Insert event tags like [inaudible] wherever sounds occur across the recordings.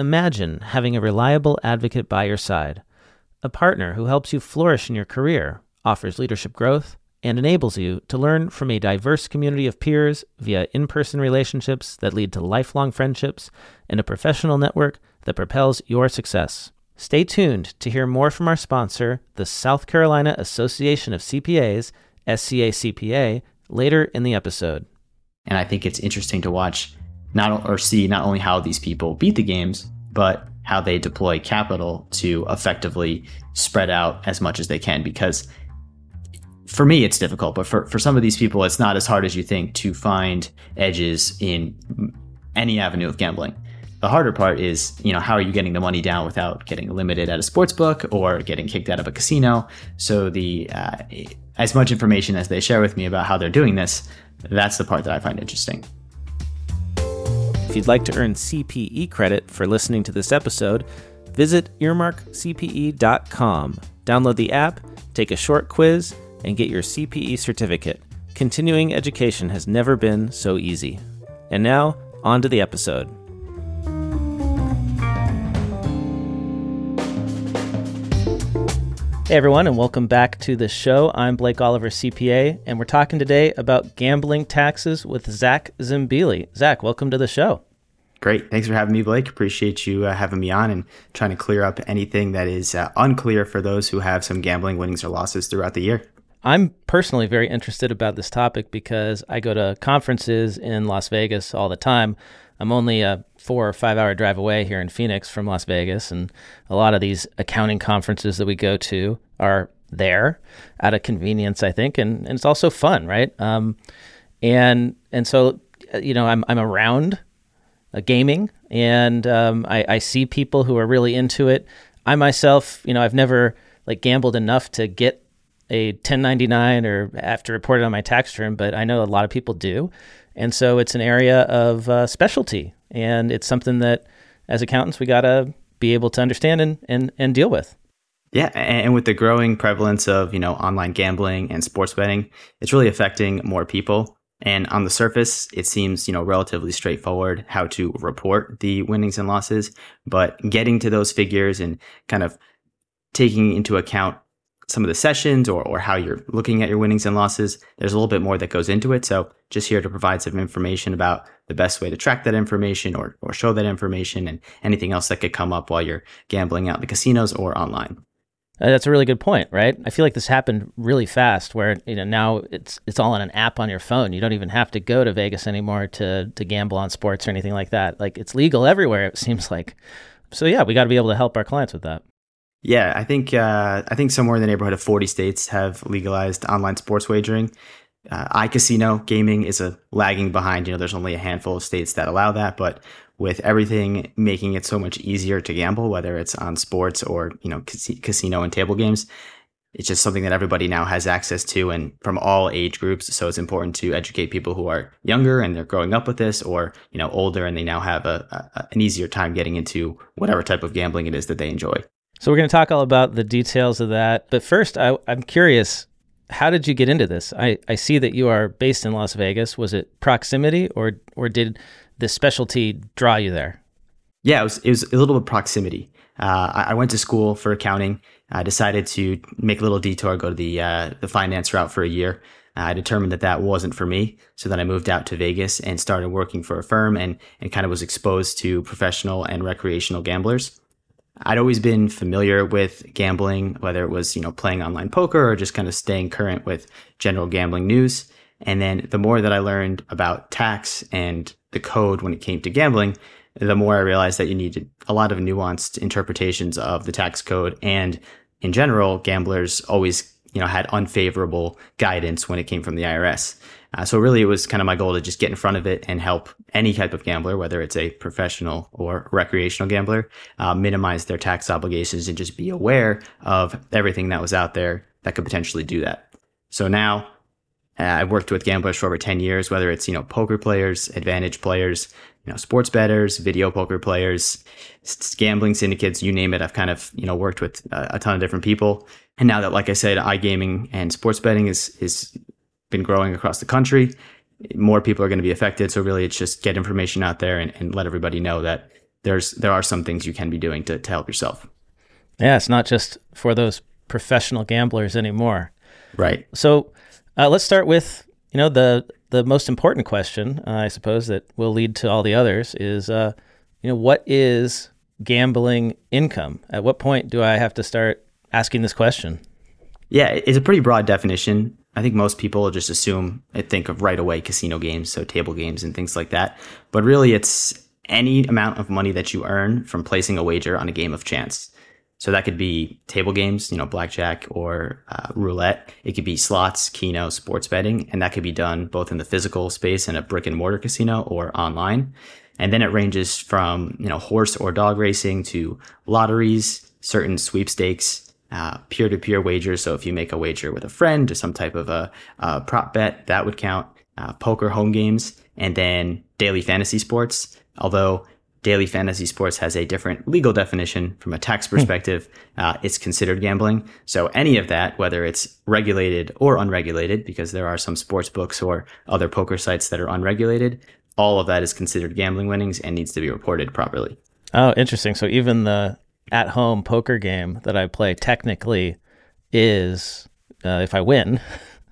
Imagine having a reliable advocate by your side, a partner who helps you flourish in your career, offers leadership growth, and enables you to learn from a diverse community of peers via in person relationships that lead to lifelong friendships and a professional network that propels your success. Stay tuned to hear more from our sponsor, the South Carolina Association of CPAs, SCACPA, later in the episode. And I think it's interesting to watch not or see not only how these people beat the games, but how they deploy capital to effectively spread out as much as they can. Because for me it's difficult but for, for some of these people it's not as hard as you think to find edges in any avenue of gambling. The harder part is you know how are you getting the money down without getting limited at a sports book or getting kicked out of a casino? So the uh, as much information as they share with me about how they're doing this that's the part that i find interesting if you'd like to earn CPE credit for listening to this episode, visit earmarkcpe.com. Download the app, take a short quiz, and get your CPE certificate. Continuing education has never been so easy. And now, on to the episode. Hey everyone, and welcome back to the show. I'm Blake Oliver, CPA, and we're talking today about gambling taxes with Zak Zimbile. Zak, welcome to the show. Great. Thanks for having me, Blake. Appreciate you uh, having me on and trying to clear up anything that is uh, unclear for those who have some gambling winnings or losses throughout the year. I'm personally very interested about this topic because I go to conferences in Las Vegas all the time. I'm only a four or five hour drive away here in Phoenix from Las Vegas, and a lot of these accounting conferences that we go to are there out of convenience, I think, and, and it's also fun, right? Um, and and so you know, I'm I'm around uh, gaming, and um, I, I see people who are really into it. I myself, you know, I've never like gambled enough to get a 1099 or have to report it on my tax return, but I know a lot of people do. And so it's an area of uh, specialty, and it's something that as accountants we got to be able to understand and, and, and deal with. Yeah, and with the growing prevalence of you know online gambling and sports betting, it's really affecting more people. And on the surface, it seems you know relatively straightforward how to report the winnings and losses, but getting to those figures and kind of taking into account some of the sessions or, or how you're looking at your winnings and losses. There's a little bit more that goes into it. So just here to provide some information about the best way to track that information or, or show that information and anything else that could come up while you're gambling out the casinos or online. Uh, that's a really good point, right? I feel like this happened really fast where you know now it's it's all on an app on your phone. You don't even have to go to Vegas anymore to to gamble on sports or anything like that. Like it's legal everywhere it seems like. So yeah, we got to be able to help our clients with that. Yeah, I think uh, I think somewhere in the neighborhood of 40 states have legalized online sports wagering. Uh, iCasino gaming is a lagging behind. You know, there's only a handful of states that allow that, but with everything making it so much easier to gamble, whether it's on sports or you know cas- casino and table games, it's just something that everybody now has access to, and from all age groups. So it's important to educate people who are younger and they're growing up with this, or you know older and they now have a, a an easier time getting into whatever type of gambling it is that they enjoy. So we're going to talk all about the details of that. But first, I, am curious, how did you get into this? I, I see that you are based in Las Vegas. Was it proximity, or or did the specialty draw you there? Yeah, it was, it was a little bit proximity. Uh, I, I, went to school for accounting. I decided to make a little detour, go to the uh, the finance route for a year. I determined that that wasn't for me. So then I moved out to Vegas and started working for a firm and, and kind of was exposed to professional and recreational gamblers. I'd always been familiar with gambling, whether it was, you know, playing online poker or just kind of staying current with general gambling news. And then the more that I learned about tax and the code when it came to gambling, the more I realized that you needed a lot of nuanced interpretations of the tax code. And in general, gamblers always, you know, had unfavorable guidance when it came from the IRS. Uh, so really, it was kind of my goal to just get in front of it and help any type of gambler, whether it's a professional or recreational gambler, uh, minimize their tax obligations and just be aware of everything that was out there that could potentially do that. So now uh, I've worked with gamblers for over 10 years, whether it's, you know, poker players, advantage players, you know, sports bettors, video poker players, gambling syndicates, you name it. I've kind of, you know, worked with a ton of different people. And now that, like I said, iGaming and sports betting is, is been growing across the country. More people are going to be affected. So really it's just get information out there and, and let everybody know that there's there are some things you can be doing to, to help yourself. Yeah, it's not just for those professional gamblers anymore. Right. So uh, let's start with you know the the most important question, uh, I suppose, that will lead to all the others is uh, you know what is gambling income? At what point do I have to start asking this question? Yeah, it's a pretty broad definition. I think most people just assume and think of right away casino games, so table games and things like that. But really, it's any amount of money that you earn from placing a wager on a game of chance. So that could be table games, you know, blackjack or uh, roulette. It could be slots, keno, sports betting, and that could be done both in the physical space in a brick and mortar casino or online. And then it ranges from, you know, horse or dog racing to lotteries, certain sweepstakes, uh, peer-to-peer wagers. So if you make a wager with a friend or some type of a, a prop bet, that would count. Uh, poker home games, and then daily fantasy sports. Although daily fantasy sports has a different legal definition from a tax hmm. perspective. Uh, it's considered gambling. So any of that, whether it's regulated or unregulated, because there are some sports books or other poker sites that are unregulated, all of that is considered gambling winnings and needs to be reported properly. Oh, interesting. So even the at-home poker game that I play technically is, uh, if I win,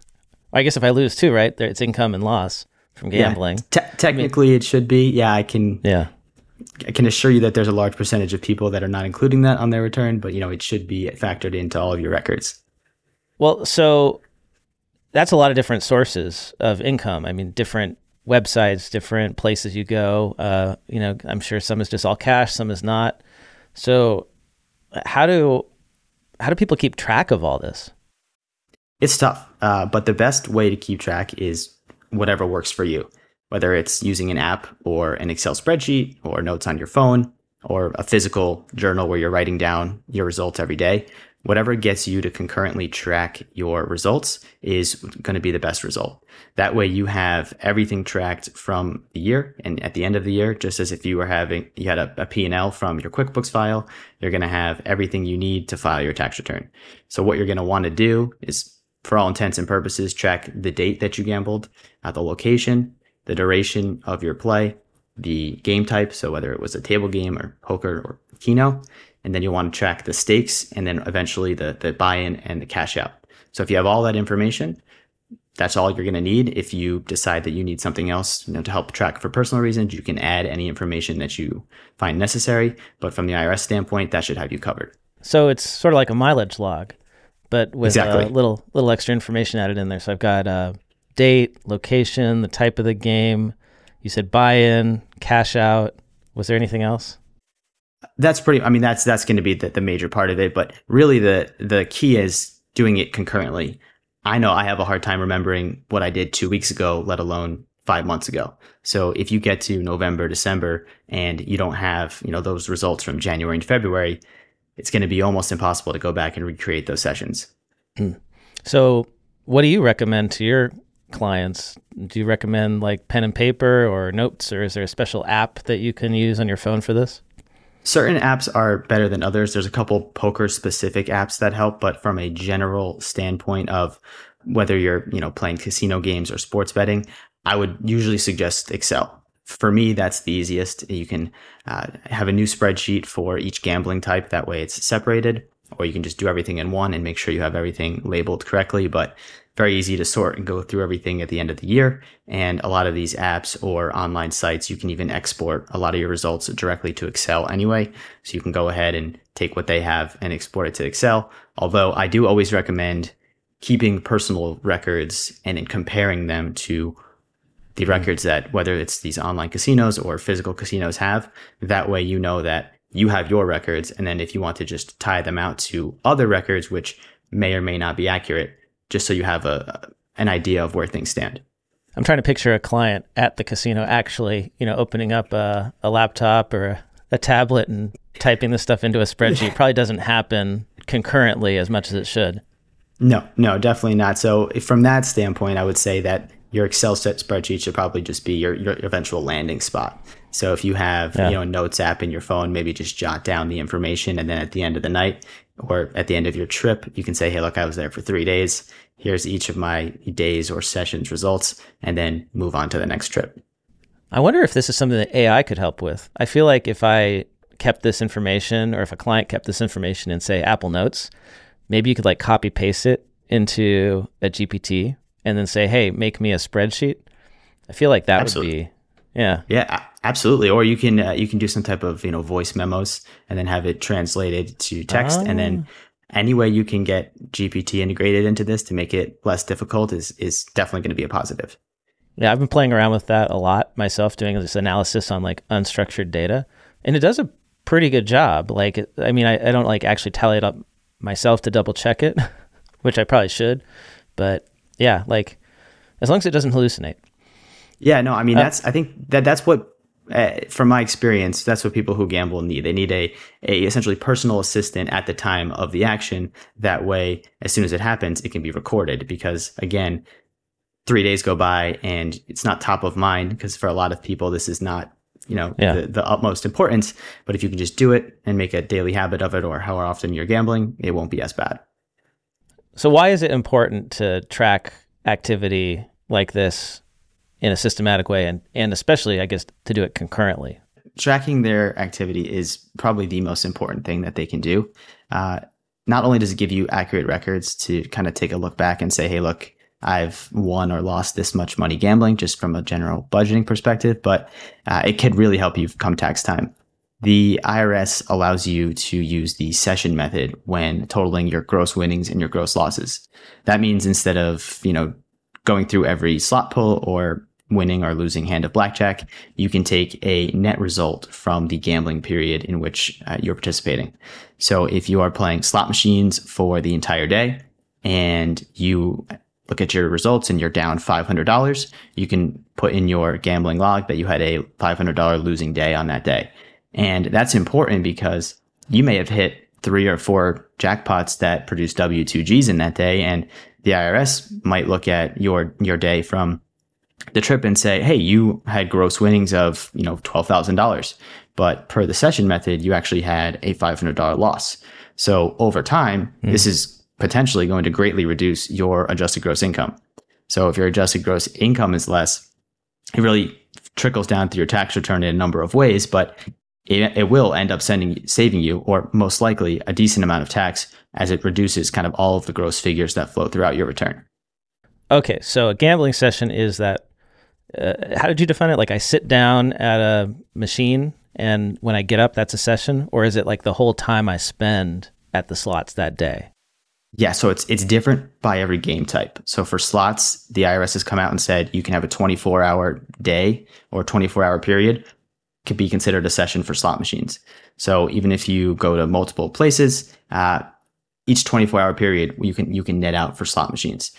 [laughs] I guess if I lose too, right? It's income and loss from gambling. Yeah. Te- technically, I mean, it should be. Yeah, I can. Yeah. I can assure you that there's a large percentage of people that are not including that on their return, but you know it should be factored into all of your records. Well, so that's a lot of different sources of income. I mean, different websites, different places you go. Uh, you know, I'm sure some is just all cash, some is not. So, how do how do people keep track of all this? It's tough, uh, but the best way to keep track is whatever works for you whether it's using an app or an Excel spreadsheet or notes on your phone or a physical journal where you're writing down your results every day. Whatever gets you to concurrently track your results is going to be the best result. That way you have everything tracked from the year and at the end of the year, just as if you were having, you had a, a P&L from your QuickBooks file, you're going to have everything you need to file your tax return. So what you're going to want to do is for all intents and purposes, track the date that you gambled, at the location, the duration of your play, the game type, so whether it was a table game or poker or keno, and then you'll want to track the stakes and then eventually the, the buy-in and the cash out. So if you have all that information, that's all you're going to need. If you decide that you need something else you know, to help track for personal reasons, you can add any information that you find necessary. But from the IRS standpoint, that should have you covered. So it's sort of like a mileage log, but with exactly. a little little extra information added in there. So I've got uh, date, location, the type of the game. You said buy in, cash out. Was there anything else? That's pretty. I mean, that's that's going to be the, the major part of it. But really, the the key is doing it concurrently. I know I have a hard time remembering what I did two weeks ago, let alone five months ago. So if you get to November, December, and you don't have you know those results from January and February, it's going to be almost impossible to go back and recreate those sessions. Mm. So, what do you recommend to your clients, do you recommend like pen and paper or notes, or is there a special app that you can use on your phone for this? Certain apps are better than others. There's a couple poker specific apps that help, but from a general standpoint of whether you're, you know, playing casino games or sports betting, I would usually suggest Excel. For me, that's the easiest. You can uh, have a new spreadsheet for each gambling type. That way it's separated, or you can just do everything in one and make sure you have everything labeled correctly. But very easy to sort and go through everything at the end of the year. And a lot of these apps or online sites, you can even export a lot of your results directly to Excel anyway. So you can go ahead and take what they have and export it to Excel. Although I do always recommend keeping personal records and then comparing them to the mm-hmm. records that whether it's these online casinos or physical casinos have. That way you know that you have your records. And then if you want to just tie them out to other records, which may or may not be accurate, just so you have a an idea of where things stand. I'm trying to picture a client at the casino actually, you know, opening up a, a laptop or a, a tablet and typing this stuff into a spreadsheet. [laughs] Probably doesn't happen concurrently as much as it should. No, no, definitely not. So from that standpoint, I would say that your Excel set spreadsheet should probably just be your, your eventual landing spot. So if you have, yeah. you know, a notes app in your phone, maybe just jot down the information. And then at the end of the night or at the end of your trip, you can say, Hey, look, I was there for three days. Here's each of my days or sessions results and then move on to the next trip. I wonder if this is something that AI could help with. I feel like if I kept this information or if a client kept this information in say Apple Notes, maybe you could like copy paste it into a GPT and then say, "Hey, make me a spreadsheet." I feel like that Absolutely. would be yeah. Yeah, absolutely. Or you can uh, you can do some type of, you know, voice memos and then have it translated to text and then ah. any way you can get GPT integrated into this to make it less difficult is is definitely going to be a positive. Yeah, I've been playing around with that a lot myself doing this analysis on like unstructured data and it does a pretty good job. Like, I mean, I, I don't like actually tally it up myself to double check it, [laughs] which I probably should. But yeah, like as long as it doesn't hallucinate. Yeah, no, I mean, uh, that's, I think that that's what, uh, from my experience, that's what people who gamble need. They need a, a essentially personal assistant at the time of the action. That way, as soon as it happens, it can be recorded because again, three days go by and it's not top of mind because for a lot of people, this is not you know yeah. the, the utmost importance but if you can just do it and make a daily habit of it or how often you're gambling it won't be as bad so why is it important to track activity like this in a systematic way and, and especially i guess to do it concurrently tracking their activity is probably the most important thing that they can do uh, not only does it give you accurate records to kind of take a look back and say hey look I've won or lost this much money gambling just from a general budgeting perspective, but uh, it could really help you come tax time. The IRS allows you to use the session method when totaling your gross winnings and your gross losses. That means instead of, you know, going through every slot pull or winning or losing hand of blackjack, you can take a net result from the gambling period in which uh, you're participating. So if you are playing slot machines for the entire day and you look at your results and you're down $500, you can put in your gambling log that you had a $500 losing day on that day. And that's important because you may have hit three or four jackpots that produce W2Gs in that day. And the IRS might look at your, your day from the trip and say, Hey, you had gross winnings of, you know, $12,000. But per the session method, you actually had a $500 loss. So over time, mm. this is potentially going to greatly reduce your adjusted gross income. So if your adjusted gross income is less, it really trickles down through your tax return in a number of ways, but it, it will end up sending saving you, or most likely, a decent amount of tax as it reduces kind of all of the gross figures that flow throughout your return. Okay, so a gambling session is that. Uh, how did you define it? Like I sit down at a machine, and when I get up, that's a session, or is it like the whole time I spend at the slots that day? Yeah, so it's it's different by every game type. So for slots, the IRS has come out and said you can have a 24 hour day or 24 hour period could be considered a session for slot machines. So even if you go to multiple places, uh, each 24 hour period you can you can net out for slot machines.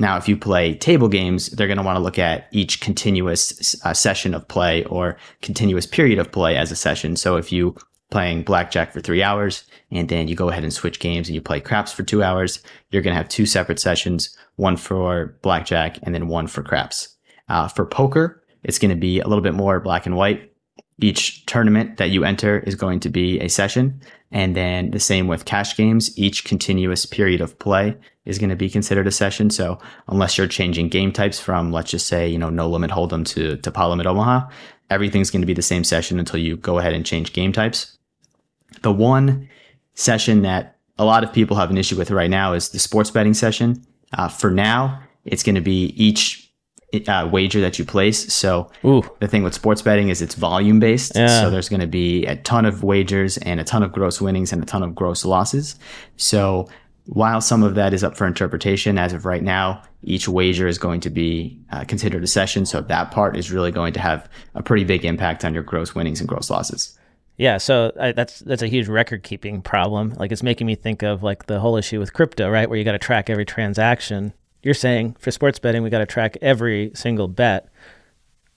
Now, if you play table games, they're going to want to look at each continuous uh, session of play or continuous period of play as a session. So if you playing blackjack for three hours, and then you go ahead and switch games and you play craps for two hours, you're going to have two separate sessions, one for blackjack and then one for craps. Uh, for poker, it's going to be a little bit more black and white. Each tournament that you enter is going to be a session. And then the same with cash games. Each continuous period of play is going to be considered a session. So unless you're changing game types from, let's just say, you know, no limit hold'em to, to pot limit Omaha, everything's going to be the same session until you go ahead and change game types. The one session that a lot of people have an issue with right now is the sports betting session. Uh, for now, it's going to be each uh, wager that you place. So Ooh. the thing with sports betting is it's volume based. Yeah. So there's going to be a ton of wagers and a ton of gross winnings and a ton of gross losses. So while some of that is up for interpretation, as of right now, each wager is going to be uh, considered a session. So that part is really going to have a pretty big impact on your gross winnings and gross losses. Yeah, so I, that's that's a huge record keeping problem. Like it's making me think of like the whole issue with crypto, right? Where you got to track every transaction. You're saying for sports betting, we got to track every single bet.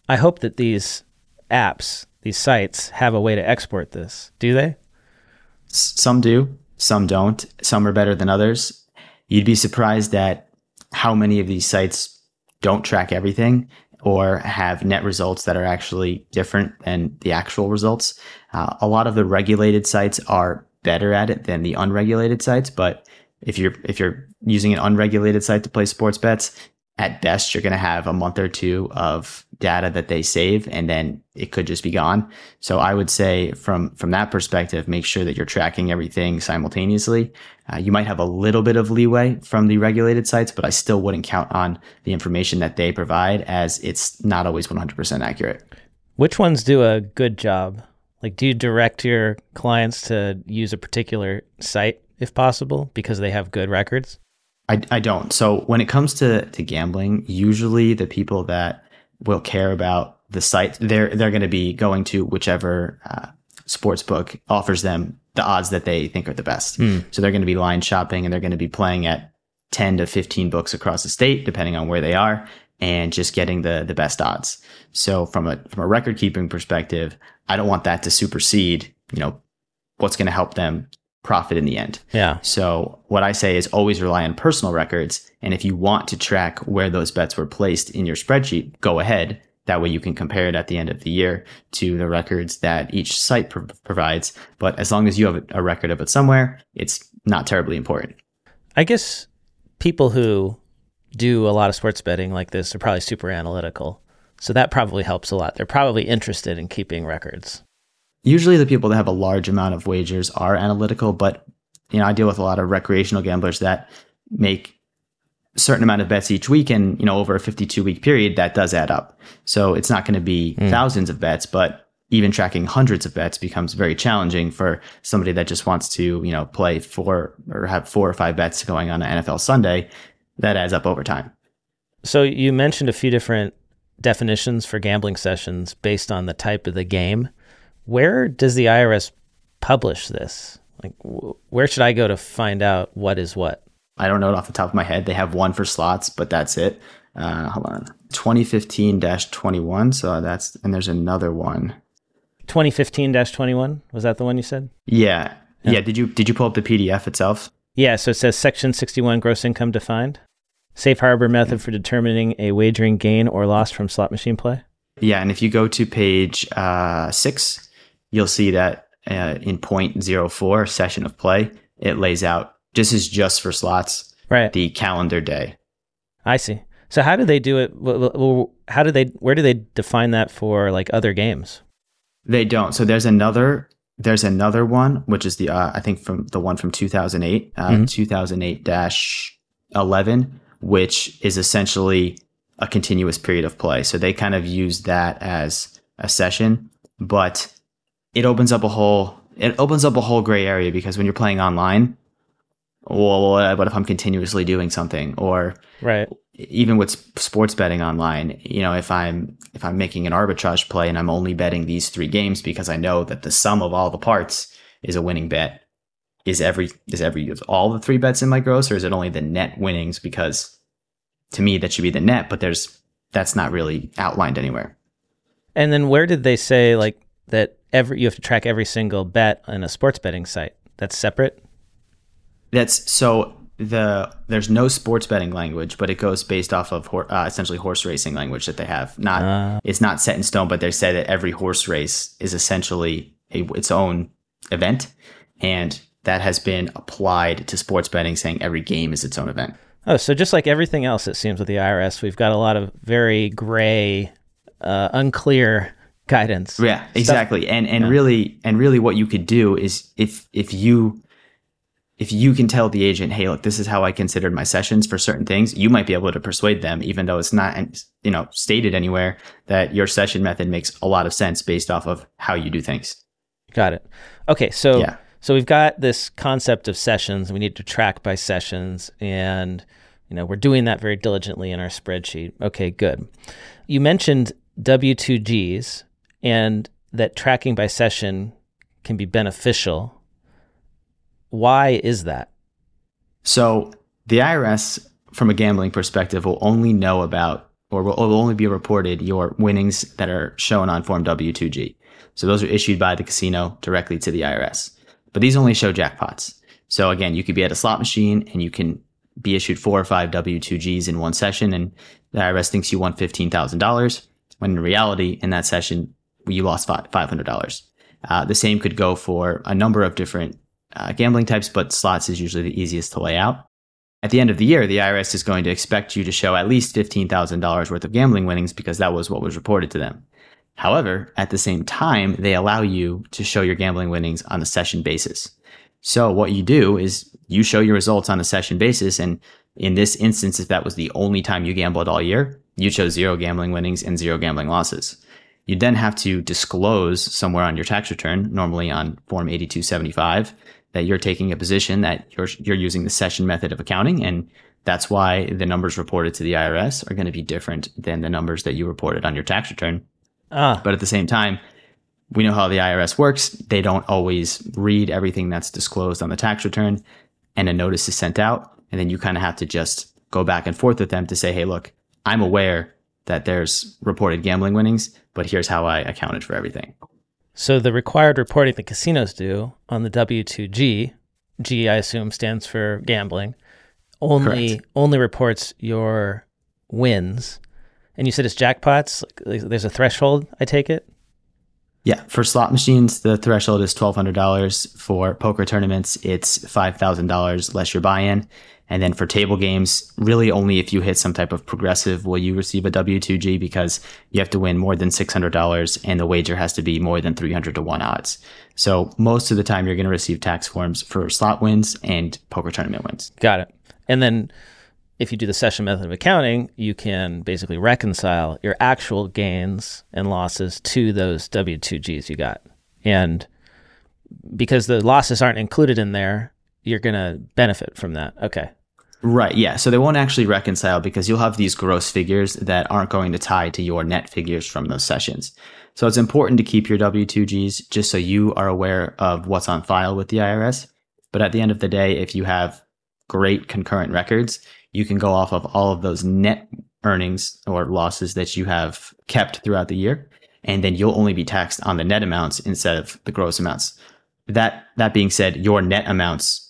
I hope that these apps, these sites, have a way to export this. Do they? Some do, some don't. Some are better than others. You'd be surprised at how many of these sites don't track everything or have net results that are actually different than the actual results. Uh, a lot of the regulated sites are better at it than the unregulated sites, but if you're if you're using an unregulated site to play sports bets, at best, you're going to have a month or two of data that they save and then it could just be gone. So I would say from, from that perspective, make sure that you're tracking everything simultaneously. Uh, you might have a little bit of leeway from the regulated sites, but I still wouldn't count on the information that they provide as it's not always 100% accurate. Which ones do a good job? Like, do you direct your clients to use a particular site if possible because they have good records? I, I don't. So when it comes to, to gambling, usually the people that will care about the site, they're they're going to be going to whichever uh, sports book offers them the odds that they think are the best. Mm. So they're going to be line shopping and they're going to be playing at 10 to 15 books across the state, depending on where they are, and just getting the the best odds. So from a from a record keeping perspective, I don't want that to supersede, you know, what's going to help them profit in the end. Yeah. So what I say is always rely on personal records. And if you want to track where those bets were placed in your spreadsheet, go ahead. That way you can compare it at the end of the year to the records that each site pro- provides. But as long as you have a record of it somewhere, it's not terribly important. I guess people who do a lot of sports betting like this are probably super analytical. So that probably helps a lot. They're probably interested in keeping records usually the people that have a large amount of wagers are analytical, but you know, I deal with a lot of recreational gamblers that make a certain amount of bets each week and, you know, over a 52 week period, that does add up. So it's not going to be mm. thousands of bets, but even tracking hundreds of bets becomes very challenging for somebody that just wants to, you know, play four or have four or five bets going on an NFL Sunday. That adds up over time. So you mentioned a few different definitions for gambling sessions based on the type of the game. Where does the IRS publish this? Like, where should I go to find out what is what? I don't know it off the top of my head. They have one for slots, but that's it. Uh, hold on. 2015 21. So that's, and there's another one. 2015 21. Was that the one you said? Yeah. yeah. Yeah. Did you, did you pull up the PDF itself? Yeah. So it says section 61 gross income defined. Safe harbor method for determining a wagering gain or loss from slot machine play. Yeah. And if you go to page uh, six, you'll see that uh, in 0.04 session of play, it lays out this is just for slots, right? The calendar day. I see. So how do they do it? How do they? Where do they define that for like other games? They don't. So there's another. There's another one, which is the uh, I think from the one from 2008, uh, mm-hmm. 2008 dash 11, which is essentially a continuous period of play. So they kind of use that as a session, but it opens up a whole it opens up a whole gray area because when you're playing online, well, uh, what if I'm continuously doing something or right even with sports betting online, you know, if I'm if I'm making an arbitrage play and I'm only betting these three games because I know that the sum of all the parts is a winning bet, is every is every is all the three bets in my gross or is it only the net winnings? Because to me that should be the net, but there's that's not really outlined anywhere. And then where did they say like that every you have to track every single bet on a sports betting site. That's separate. That's so the there's no sports betting language, but it goes based off of uh, essentially horse racing language that they have. Not uh, it's not set in stone, but they say that every horse race is essentially a, its own event, and that has been applied to sports betting, saying every game is its own event. Oh, so just like everything else, it seems with the IRS, we've got a lot of very gray, uh, unclear guidance. Yeah, exactly. And and yeah. really and really what you could do is if if you if you can tell the agent, "Hey, look, this is how I considered my sessions for certain things," you might be able to persuade them even though it's not you know stated anywhere that your session method makes a lot of sense based off of how you do things. Got it. Okay, so yeah. so we've got this concept of sessions, we need to track by sessions and you know, we're doing that very diligently in our spreadsheet. Okay, good. You mentioned W2Gs and that tracking by session can be beneficial. Why is that? So, the IRS, from a gambling perspective, will only know about or will, only be reported your winnings that are shown on Form W2G. So, those are issued by the casino directly to the IRS. But these only show jackpots. So, again, you could be at a slot machine and you can be issued four or five W2Gs in one session, and the IRS thinks you won $15,000. When in reality, in that session, you lost $500. Uh, the same could go for a number of different uh, gambling types, but slots is usually the easiest to lay out. At the end of the year, the IRS is going to expect you to show at least $15,000 worth of gambling winnings because that was what was reported to them. However, at the same time, they allow you to show your gambling winnings on a session basis. So what you do is you show your results on a session basis. And in this instance, if that was the only time you gambled all year, you show zero gambling winnings and zero gambling losses. You then have to disclose somewhere on your tax return, normally on Form 8275, that you're taking a position that you're, you're using the session method of accounting. And that's why the numbers reported to the IRS are going to be different than the numbers that you reported on your tax return. Ah. But at the same time, we know how the IRS works. They don't always read everything that's disclosed on the tax return and a notice is sent out. And then you kind of have to just go back and forth with them to say, Hey, look, I'm aware that there's reported gambling winnings, but here's how I accounted for everything. So the required reporting the casinos do on the W2G, G I assume stands for gambling, only Correct. only reports your wins. And you said it's jackpots. There's a threshold. I take it. Yeah, for slot machines, the threshold is twelve hundred dollars. For poker tournaments, it's five thousand dollars less your buy-in. And then for table games, really only if you hit some type of progressive will you receive a W2G because you have to win more than $600 and the wager has to be more than 300 to 1 odds. So most of the time you're going to receive tax forms for slot wins and poker tournament wins. Got it. And then if you do the session method of accounting, you can basically reconcile your actual gains and losses to those W2Gs you got. And because the losses aren't included in there, you're going to benefit from that. Okay. Right. Yeah. So they won't actually reconcile because you'll have these gross figures that aren't going to tie to your net figures from those sessions. So it's important to keep your W2Gs just so you are aware of what's on file with the IRS. But at the end of the day, if you have great concurrent records, you can go off of all of those net earnings or losses that you have kept throughout the year. And then you'll only be taxed on the net amounts instead of the gross amounts. That, that being said, your net amounts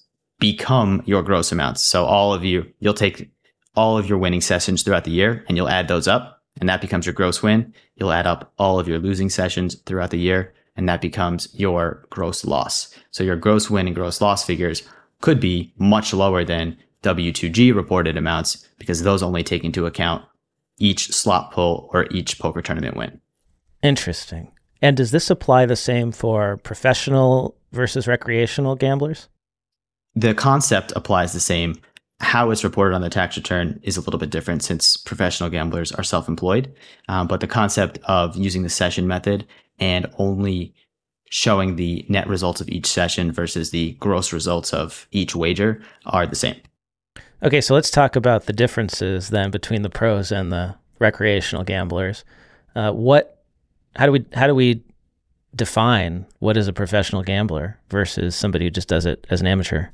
become your gross amounts. So all of you, you'll take all of your winning sessions throughout the year and you'll add those up and that becomes your gross win. You'll add up all of your losing sessions throughout the year and that becomes your gross loss. So your gross win and gross loss figures could be much lower than W2G reported amounts because those only take into account each slot pull or each poker tournament win. Interesting. And does this apply the same for professional versus recreational gamblers? The concept applies the same. How it's reported on the tax return is a little bit different since professional gamblers are self employed. Um, but the concept of using the session method and only showing the net results of each session versus the gross results of each wager are the same. Okay, so let's talk about the differences then between the pros and the recreational gamblers. Uh, what, how do we, how do we define what is a professional gambler versus somebody who just does it as an amateur?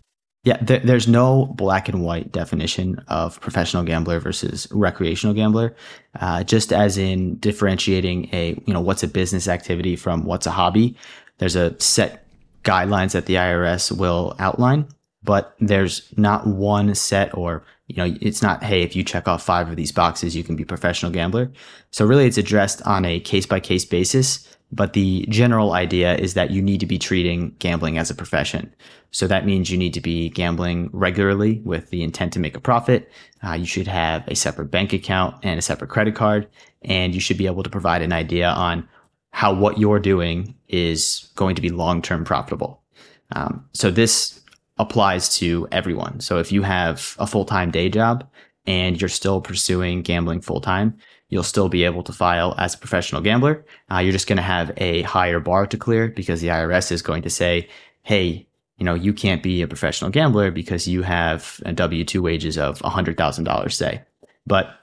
Yeah, there, there's no black and white definition of professional gambler versus recreational gambler. Uh, just as in differentiating a, you know, what's a business activity from what's a hobby. There's a set guidelines that the IRS will outline, but there's not one set or, you know, it's not, hey, if you check off five of these boxes, you can be professional gambler. So really it's addressed on a case by case basis but the general idea is that you need to be treating gambling as a profession. So that means you need to be gambling regularly with the intent to make a profit. Uh, you should have a separate bank account and a separate credit card, and you should be able to provide an idea on how what you're doing is going to be long-term profitable. Um, so this applies to everyone. So if you have a full-time day job and you're still pursuing gambling full-time, you'll still be able to file as a professional gambler. Uh, you're just going to have a higher bar to clear because the IRS is going to say, hey, you know, you can't be a professional gambler because you have a W 2 wages of $100,000, say. But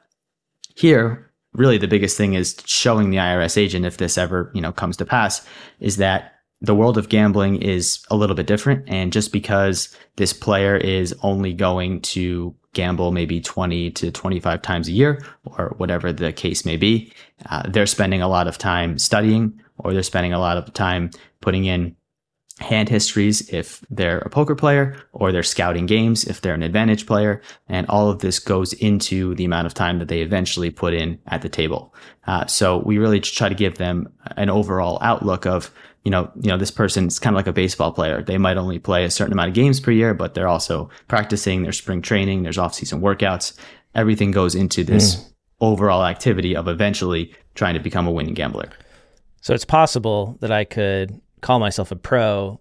here, really the biggest thing is showing the IRS agent, if this ever, you know, comes to pass, is that the world of gambling is a little bit different. And just because this player is only going to gamble maybe 20 to 25 times a year or whatever the case may be. Uh, they're spending a lot of time studying or they're spending a lot of time putting in hand histories if they're a poker player or they're scouting games if they're an advantage player. And all of this goes into the amount of time that they eventually put in at the table. Uh, so we really try to give them an overall outlook of you know, you know, this person's kind of like a baseball player. They might only play a certain amount of games per year, but they're also practicing, there's spring training, there's off-season workouts. Everything goes into this mm. overall activity of eventually trying to become a winning gambler. So it's possible that I could call myself a pro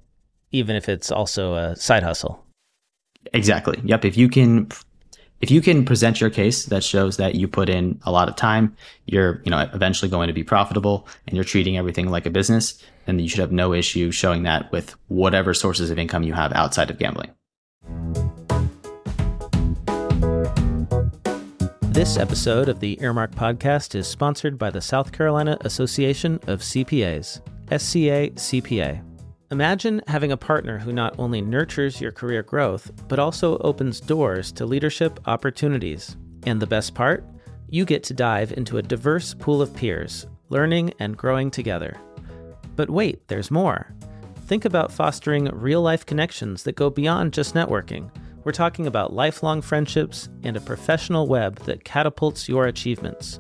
even if it's also a side hustle. Exactly. Yep. If you can if you can present your case that shows that you put in a lot of time, you're, you know, eventually going to be profitable and you're treating everything like a business, then you should have no issue showing that with whatever sources of income you have outside of gambling. This episode of the Earmark Podcast is sponsored by the South Carolina Association of CPAs, SCA CPA. Imagine having a partner who not only nurtures your career growth, but also opens doors to leadership opportunities. And the best part? You get to dive into a diverse pool of peers, learning and growing together. But wait, there's more. Think about fostering real life connections that go beyond just networking. We're talking about lifelong friendships and a professional web that catapults your achievements.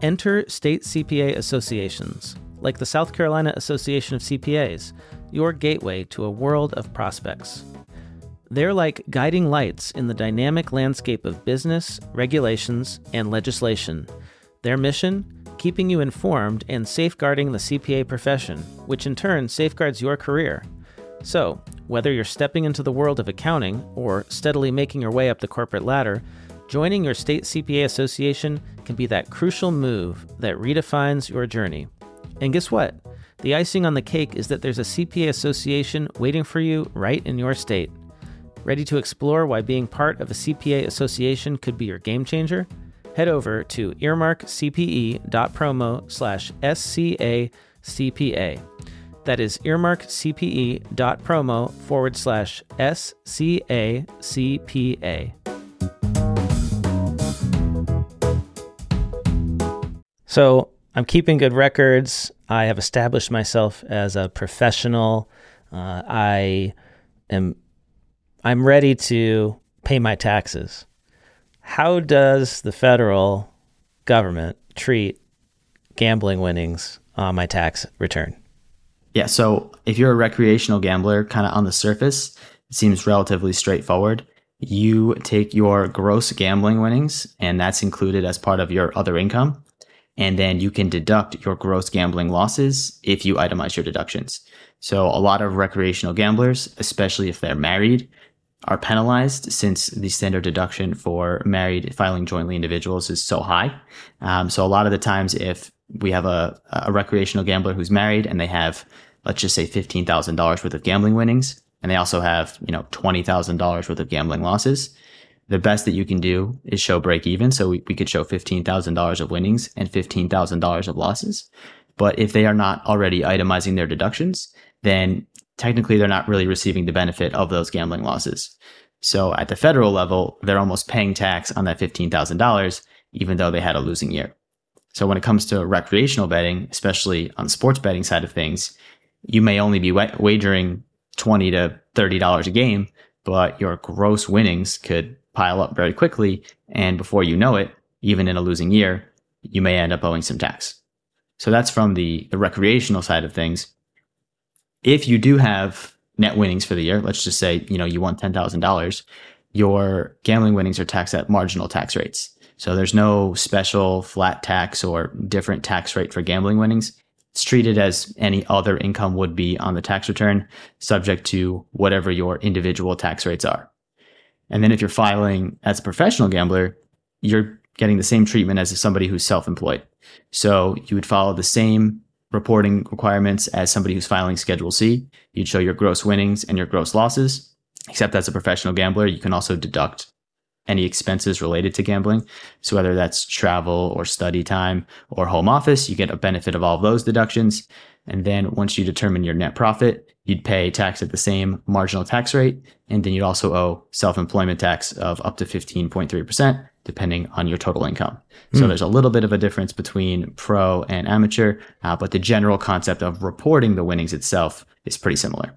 Enter state CPA associations, like the South Carolina Association of CPAs your gateway to a world of prospects. They're like guiding lights in the dynamic landscape of business, regulations, and legislation. Their mission? Keeping you informed and safeguarding the CPA profession, which in turn safeguards your career. So, whether you're stepping into the world of accounting or steadily making your way up the corporate ladder, joining your state CPA association can be that crucial move that redefines your journey. And guess what? The icing on the cake is that there's a CPA association waiting for you right in your state. Ready to explore why being part of a CPA association could be your game changer? Head over to earmarkcpe.promo slash SCACPA. That is earmarkcpe.promo forward slash SCACPA. So I'm keeping good records. I have established myself as a professional. Uh, I am I'm ready to pay my taxes. How does the federal government treat gambling winnings on my tax return? Yeah, so if you're a recreational gambler, kind of on the surface, it seems relatively straightforward. You take your gross gambling winnings, and that's included as part of your other income and then you can deduct your gross gambling losses if you itemize your deductions. So a lot of recreational gamblers, especially if they're married, are penalized since the standard deduction for married filing jointly individuals is so high. Um, so a lot of the times, if we have a, a recreational gambler who's married and they have, let's just say $15,000 worth of gambling winnings, and they also have, you know, $20,000 worth of gambling losses, the best that you can do is show break even. So we, we could show $15,000 of winnings and $15,000 of losses. But if they are not already itemizing their deductions, then technically they're not really receiving the benefit of those gambling losses. So at the federal level, they're almost paying tax on that $15,000, even though they had a losing year. So when it comes to recreational betting, especially on sports betting side of things, you may only be wagering 20 to $30 a game, but your gross winnings could pile up very quickly. And before you know it, even in a losing year, you may end up owing some tax. So that's from the, the recreational side of things. If you do have net winnings for the year, let's just say, you know, you won $10,000, your gambling winnings are taxed at marginal tax rates. So there's no special flat tax or different tax rate for gambling winnings. It's treated as any other income would be on the tax return, subject to whatever your individual tax rates are. And then if you're filing as a professional gambler, you're getting the same treatment as somebody who's self-employed. So you would follow the same reporting requirements as somebody who's filing Schedule C. You'd show your gross winnings and your gross losses. Except as a professional gambler, you can also deduct any expenses related to gambling. So whether that's travel or study time or home office, you get a benefit of all of those deductions. And then once you determine your net profit, you'd pay tax at the same marginal tax rate. And then you'd also owe self-employment tax of up to 15.3%, depending on your total income. Mm. So hmm. there's a little bit of a difference between pro and amateur, uh, but the general concept of reporting the winnings itself is pretty similar.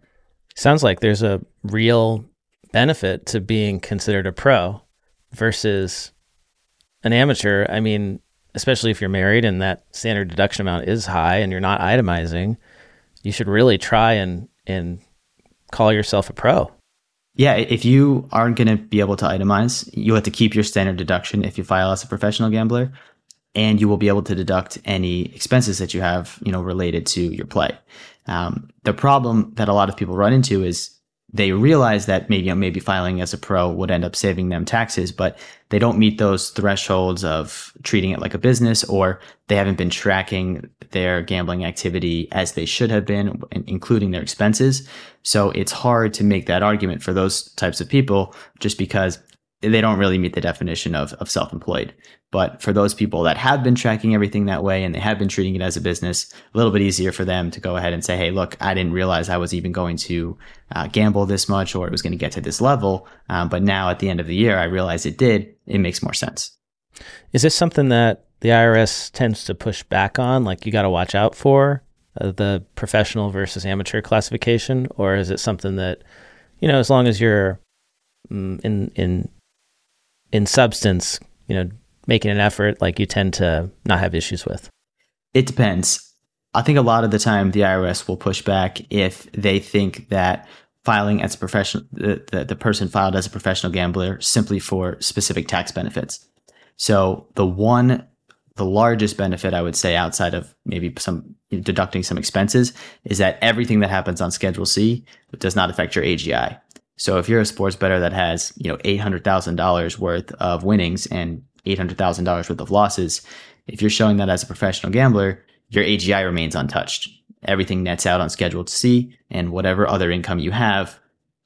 Sounds like there's a real benefit to being considered a pro versus an amateur. I mean, especially if you're married and that standard deduction amount is high and you're not itemizing, you should really try and and call yourself a pro. Yeah, if you aren't going to be able to itemize, you have to keep your standard deduction if you file as a professional gambler, and you will be able to deduct any expenses that you have, you know, related to your play. Um, the problem that a lot of people run into is they realize that maybe you know, maybe filing as a pro would end up saving them taxes, but they don't meet those thresholds of treating it like a business, or they haven't been tracking their gambling activity as they should have been, including their expenses. So it's hard to make that argument for those types of people just because they don't really meet the definition of, of self-employed. But for those people that have been tracking everything that way and they have been treating it as a business, a little bit easier for them to go ahead and say, Hey, look, I didn't realize I was even going to uh, gamble this much or it was going to get to this level. Um, but now at the end of the year, I realize it did. It makes more sense. Is this something that the IRS tends to push back on? Like you got to watch out for uh, the professional versus amateur classification? Or is it something that, you know, as long as you're mm, in, in, in substance, you know, making an effort, like you tend to not have issues with? It depends. I think a lot of the time the IRS will push back if they think that filing as a professional, the, the, the person filed as a professional gambler simply for specific tax benefits. So the one, the largest benefit I would say outside of maybe some deducting some expenses is that everything that happens on Schedule C does not affect your AGI. So if you're a sports bettor that has, you know, $800,000 worth of winnings and $800,000 worth of losses, if you're showing that as a professional gambler, your AGI remains untouched. Everything nets out on Schedule C and whatever other income you have,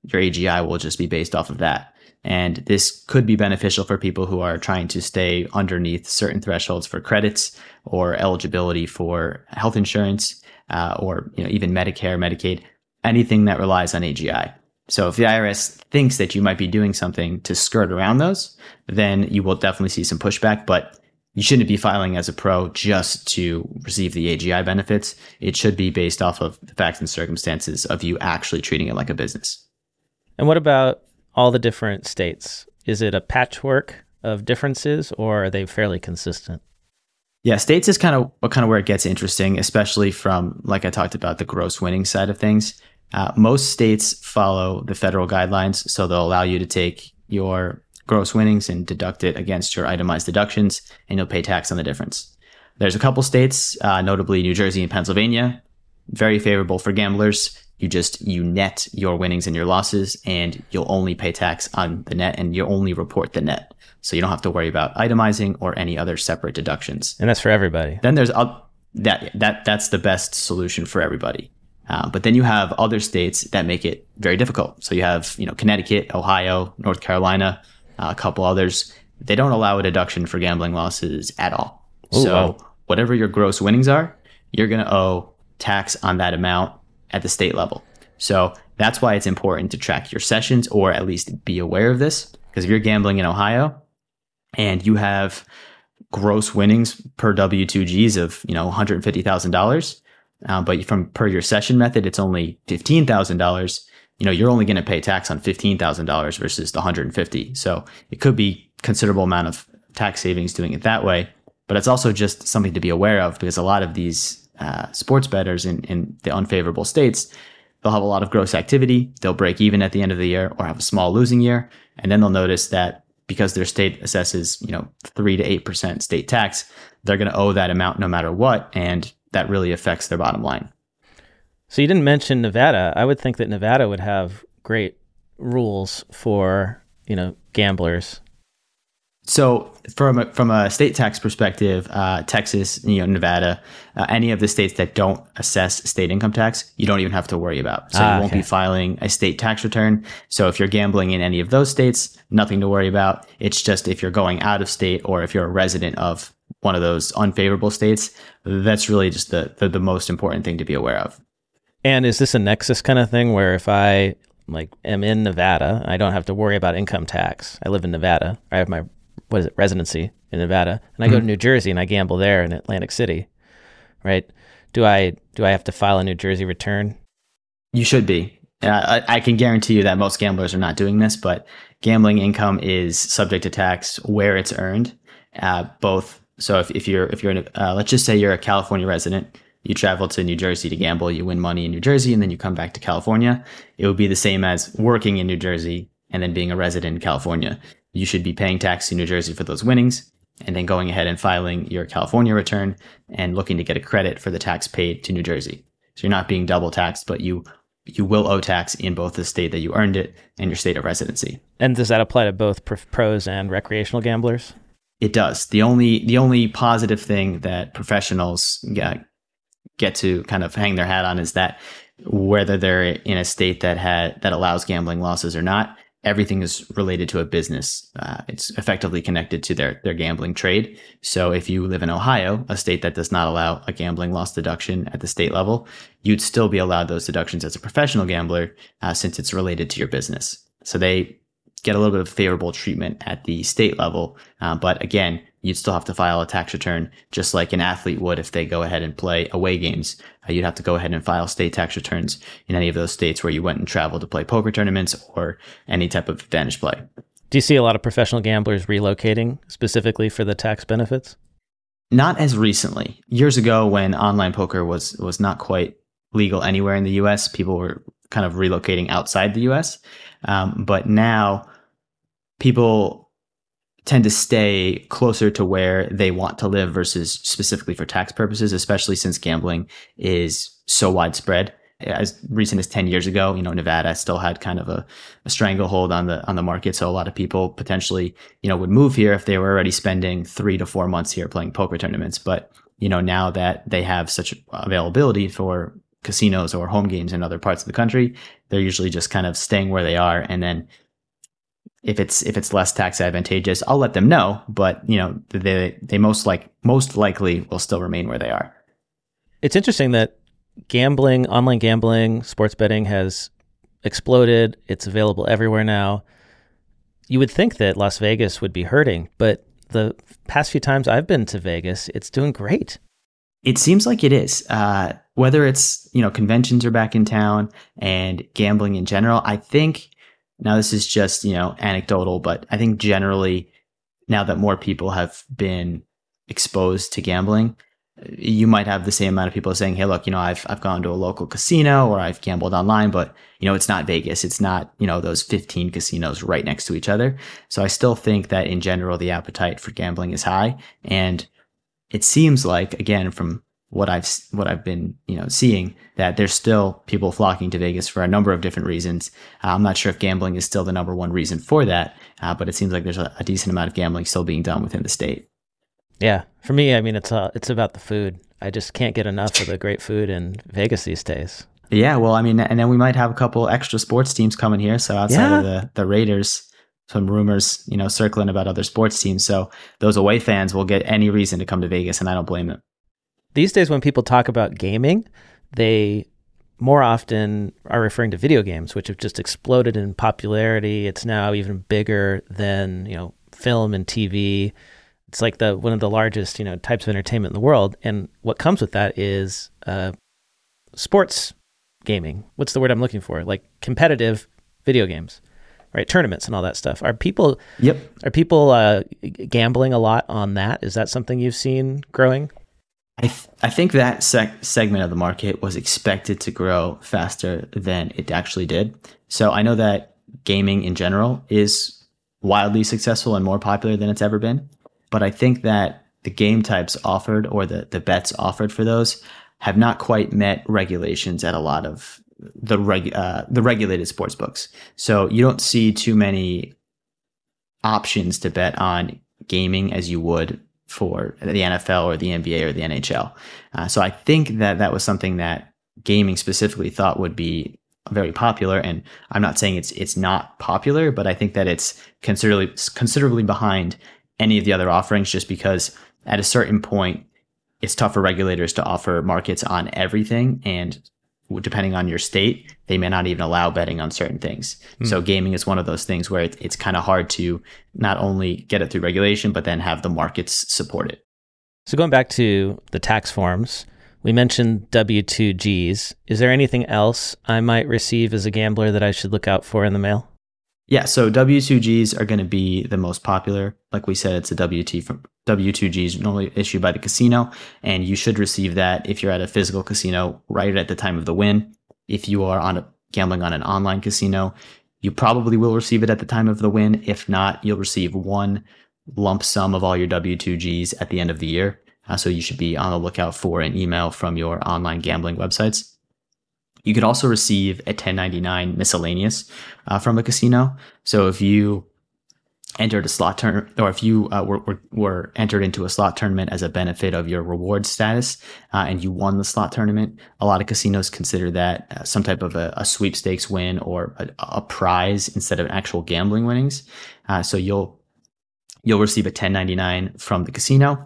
your AGI will just be based off of that. And this could be beneficial for people who are trying to stay underneath certain thresholds for credits or eligibility for health insurance, uh, or you know even Medicare, Medicaid, anything that relies on AGI. So if the IRS thinks that you might be doing something to skirt around those, then you will definitely see some pushback. But you shouldn't be filing as a pro just to receive the AGI benefits. It should be based off of the facts and circumstances of you actually treating it like a business. And what about all the different states? Is it a patchwork of differences or are they fairly consistent? Yeah, states is kind of what kind of where it gets interesting, especially from like I talked about the gross winning side of things. Uh, most states follow the federal guidelines, so they'll allow you to take your gross winnings and deduct it against your itemized deductions, and you'll pay tax on the difference. There's a couple states, uh, notably New Jersey and Pennsylvania, very favorable for gamblers. You just you net your winnings and your losses, and you'll only pay tax on the net, and you only report the net. So you don't have to worry about itemizing or any other separate deductions. And that's for everybody. Then there's uh, that that that's the best solution for everybody. Uh, but then you have other states that make it very difficult. So you have, you know, Connecticut, Ohio, North Carolina, uh, a couple others. They don't allow a deduction for gambling losses at all. Ooh, so wow. whatever your gross winnings are, you're going to owe tax on that amount at the state level. So that's why it's important to track your sessions or at least be aware of this. Because if you're gambling in Ohio and you have gross winnings per W2Gs of, you know, $150,000, uh, but from per your session method, it's only fifteen thousand dollars. You know, you're only going to pay tax on fifteen thousand dollars versus the hundred and fifty. So it could be considerable amount of tax savings doing it that way. But it's also just something to be aware of because a lot of these uh, sports bettors in, in the unfavorable states, they'll have a lot of gross activity. They'll break even at the end of the year or have a small losing year, and then they'll notice that because their state assesses, you know, three to eight percent state tax, they're going to owe that amount no matter what, and that really affects their bottom line. So you didn't mention Nevada. I would think that Nevada would have great rules for, you know, gamblers. So from a, from a state tax perspective, uh, Texas, you know, Nevada, uh, any of the states that don't assess state income tax, you don't even have to worry about. So ah, you won't okay. be filing a state tax return. So if you're gambling in any of those states, nothing to worry about. It's just if you're going out of state or if you're a resident of one of those unfavorable states, that's really just the, the, the most important thing to be aware of. And is this a nexus kind of thing where if I like am in Nevada, I don't have to worry about income tax. I live in Nevada. I have my what is it residency in Nevada, and I mm-hmm. go to mm-hmm. New Jersey and I gamble there in Atlantic City, right? Do I do I have to file a New Jersey return? You should be. Uh, I, I can guarantee you that most gamblers are not doing this, but gambling income is subject to tax where it's earned, uh, both so if, if you're if you're in a, uh, let's just say you're a California resident you travel to New Jersey to gamble, you win money in New Jersey, and then you come back to California. It would be the same as working in New Jersey and then being a resident in California. You should be paying tax in New Jersey for those winnings and then going ahead and filing your California return and looking to get a credit for the tax paid to New Jersey. So you're not being double taxed, but you you will owe tax in both the state that you earned it and your state of residency. And does that apply to both pros and recreational gamblers? It does. The only the only positive thing that professionals get, get to kind of hang their hat on is that whether they're in a state that had that allows gambling losses or not, everything is related to a business. Uh, it's effectively connected to their their gambling trade. So if you live in Ohio, a state that does not allow a gambling loss deduction at the state level, you'd still be allowed those deductions as a professional gambler uh, since it's related to your business. So they get a little bit of favorable treatment at the state level. Uh, but again, you'd still have to file a tax return just like an athlete would if they go ahead and play away games. Uh, you'd have to go ahead and file state tax returns in any of those states where you went and traveled to play poker tournaments or any type of advantage play. Do you see a lot of professional gamblers relocating specifically for the tax benefits? Not as recently. Years ago, when online poker was was not quite legal anywhere in the U.S., people were kind of relocating outside the U.S. Um, but now, people tend to stay closer to where they want to live versus specifically for tax purposes, especially since gambling is so widespread. As recent as 10 years ago, you know, Nevada still had kind of a, a stranglehold on the, on the market. So a lot of people potentially, you know, would move here if they were already spending three to four months here playing poker tournaments. But, you know, now that they have such availability for casinos or home games in other parts of the country, they're usually just kind of staying where they are and then if it's if it's less tax advantageous, I'll let them know. But you know, they they most like most likely will still remain where they are. It's interesting that gambling, online gambling, sports betting has exploded. It's available everywhere now. You would think that Las Vegas would be hurting, but the past few times I've been to Vegas, it's doing great. It seems like it is. Uh, whether it's you know conventions are back in town and gambling in general, I think now, this is just, you know, anecdotal, but I think generally now that more people have been exposed to gambling, you might have the same amount of people saying, Hey, look, you know, I've, I've gone to a local casino or I've gambled online, but you know, it's not Vegas. It's not, you know, those 15 casinos right next to each other. So I still think that in general, the appetite for gambling is high. And it seems like, again, from what I've what I've been you know seeing that there's still people flocking to Vegas for a number of different reasons. Uh, I'm not sure if gambling is still the number one reason for that, uh, but it seems like there's a, a, decent amount of gambling still being done within the state. Yeah, for me, I mean it's uh, it's about the food. I just can't get enough of the great food in Vegas these days. Yeah, well, I mean, and then we might have a couple extra sports teams coming here. So outside yeah. of the the Raiders, some rumors, you know, circling about other sports teams. So those away fans will get any reason to come to Vegas, and I don't blame them these days when people talk about gaming, they more often are referring to video games, which have just exploded in popularity. It's now even bigger than you know film and TV. It's like the one of the largest you know types of entertainment in the world. And what comes with that is uh, sports gaming. What's the word I'm looking for? Like competitive video games, right? Tournaments and all that stuff. Are people? Yep. Are people uh, gambling a lot on that? Is that something you've seen growing? I, th- I think that sec- segment of the market was expected to grow faster than it actually did. So I know that gaming in general is wildly successful and more popular than it's ever been. But I think that the game types offered or the, the bets offered for those have not quite met regulations at a lot of the reg, uh, the regulated sports books. So you don't see too many options to bet on gaming as you would for the NFL or the NBA or the NHL. Uh, so I think that that was something that gaming specifically thought would be very popular. And I'm not saying it's it's not popular, but I think that it's considerably considerably behind any of the other offerings, just because at a certain point it's tough for regulators to offer markets on everything and depending on your state, they may not even allow betting on certain things. Mm. So gaming is one of those things where it, it's kind of hard to not only get it through regulation, but then have the markets support it. So going back to the tax forms, we mentioned W2Gs. Is there anything else I might receive as a gambler that I should look out for in the mail? Yeah, so W2Gs are going to be the most popular. Like we said, it's a W-2 from W2G is normally issued by the casino, and you should receive that if you're at a physical casino right at the time of the win. If you are on a, gambling on an online casino, you probably will receive it at the time of the win. If not, you'll receive one lump sum of all your W2Gs at the end of the year. Uh, so you should be on the lookout for an email from your online gambling websites. You could also receive a 1099 miscellaneous uh, from a casino. So if you entered a slot tournament, or if you uh, were, were, were, entered into a slot tournament as a benefit of your reward status uh, and you won the slot tournament, a lot of casinos consider that uh, some type of a, a, sweepstakes win or a, a, prize instead of actual gambling winnings. Uh, so you'll you'll receive a 1099 from the casino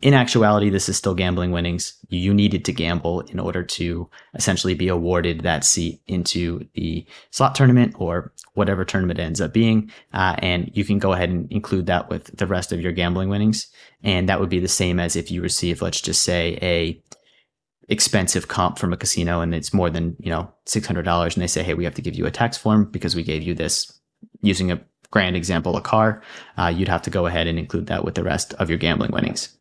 in actuality, this is still gambling winnings. You needed to gamble in order to essentially be awarded that seat into the slot tournament or whatever tournament ends up being. Uh, and you can go ahead and include that with the rest of your gambling winnings. And that would be the same as if you receive, let's just say, a expensive comp from a casino and it's more than, you know, $600 and they say, Hey, we have to give you a tax form because we gave you this using a grand example, a car. Uh, you'd have to go ahead and include that with the rest of your gambling winnings.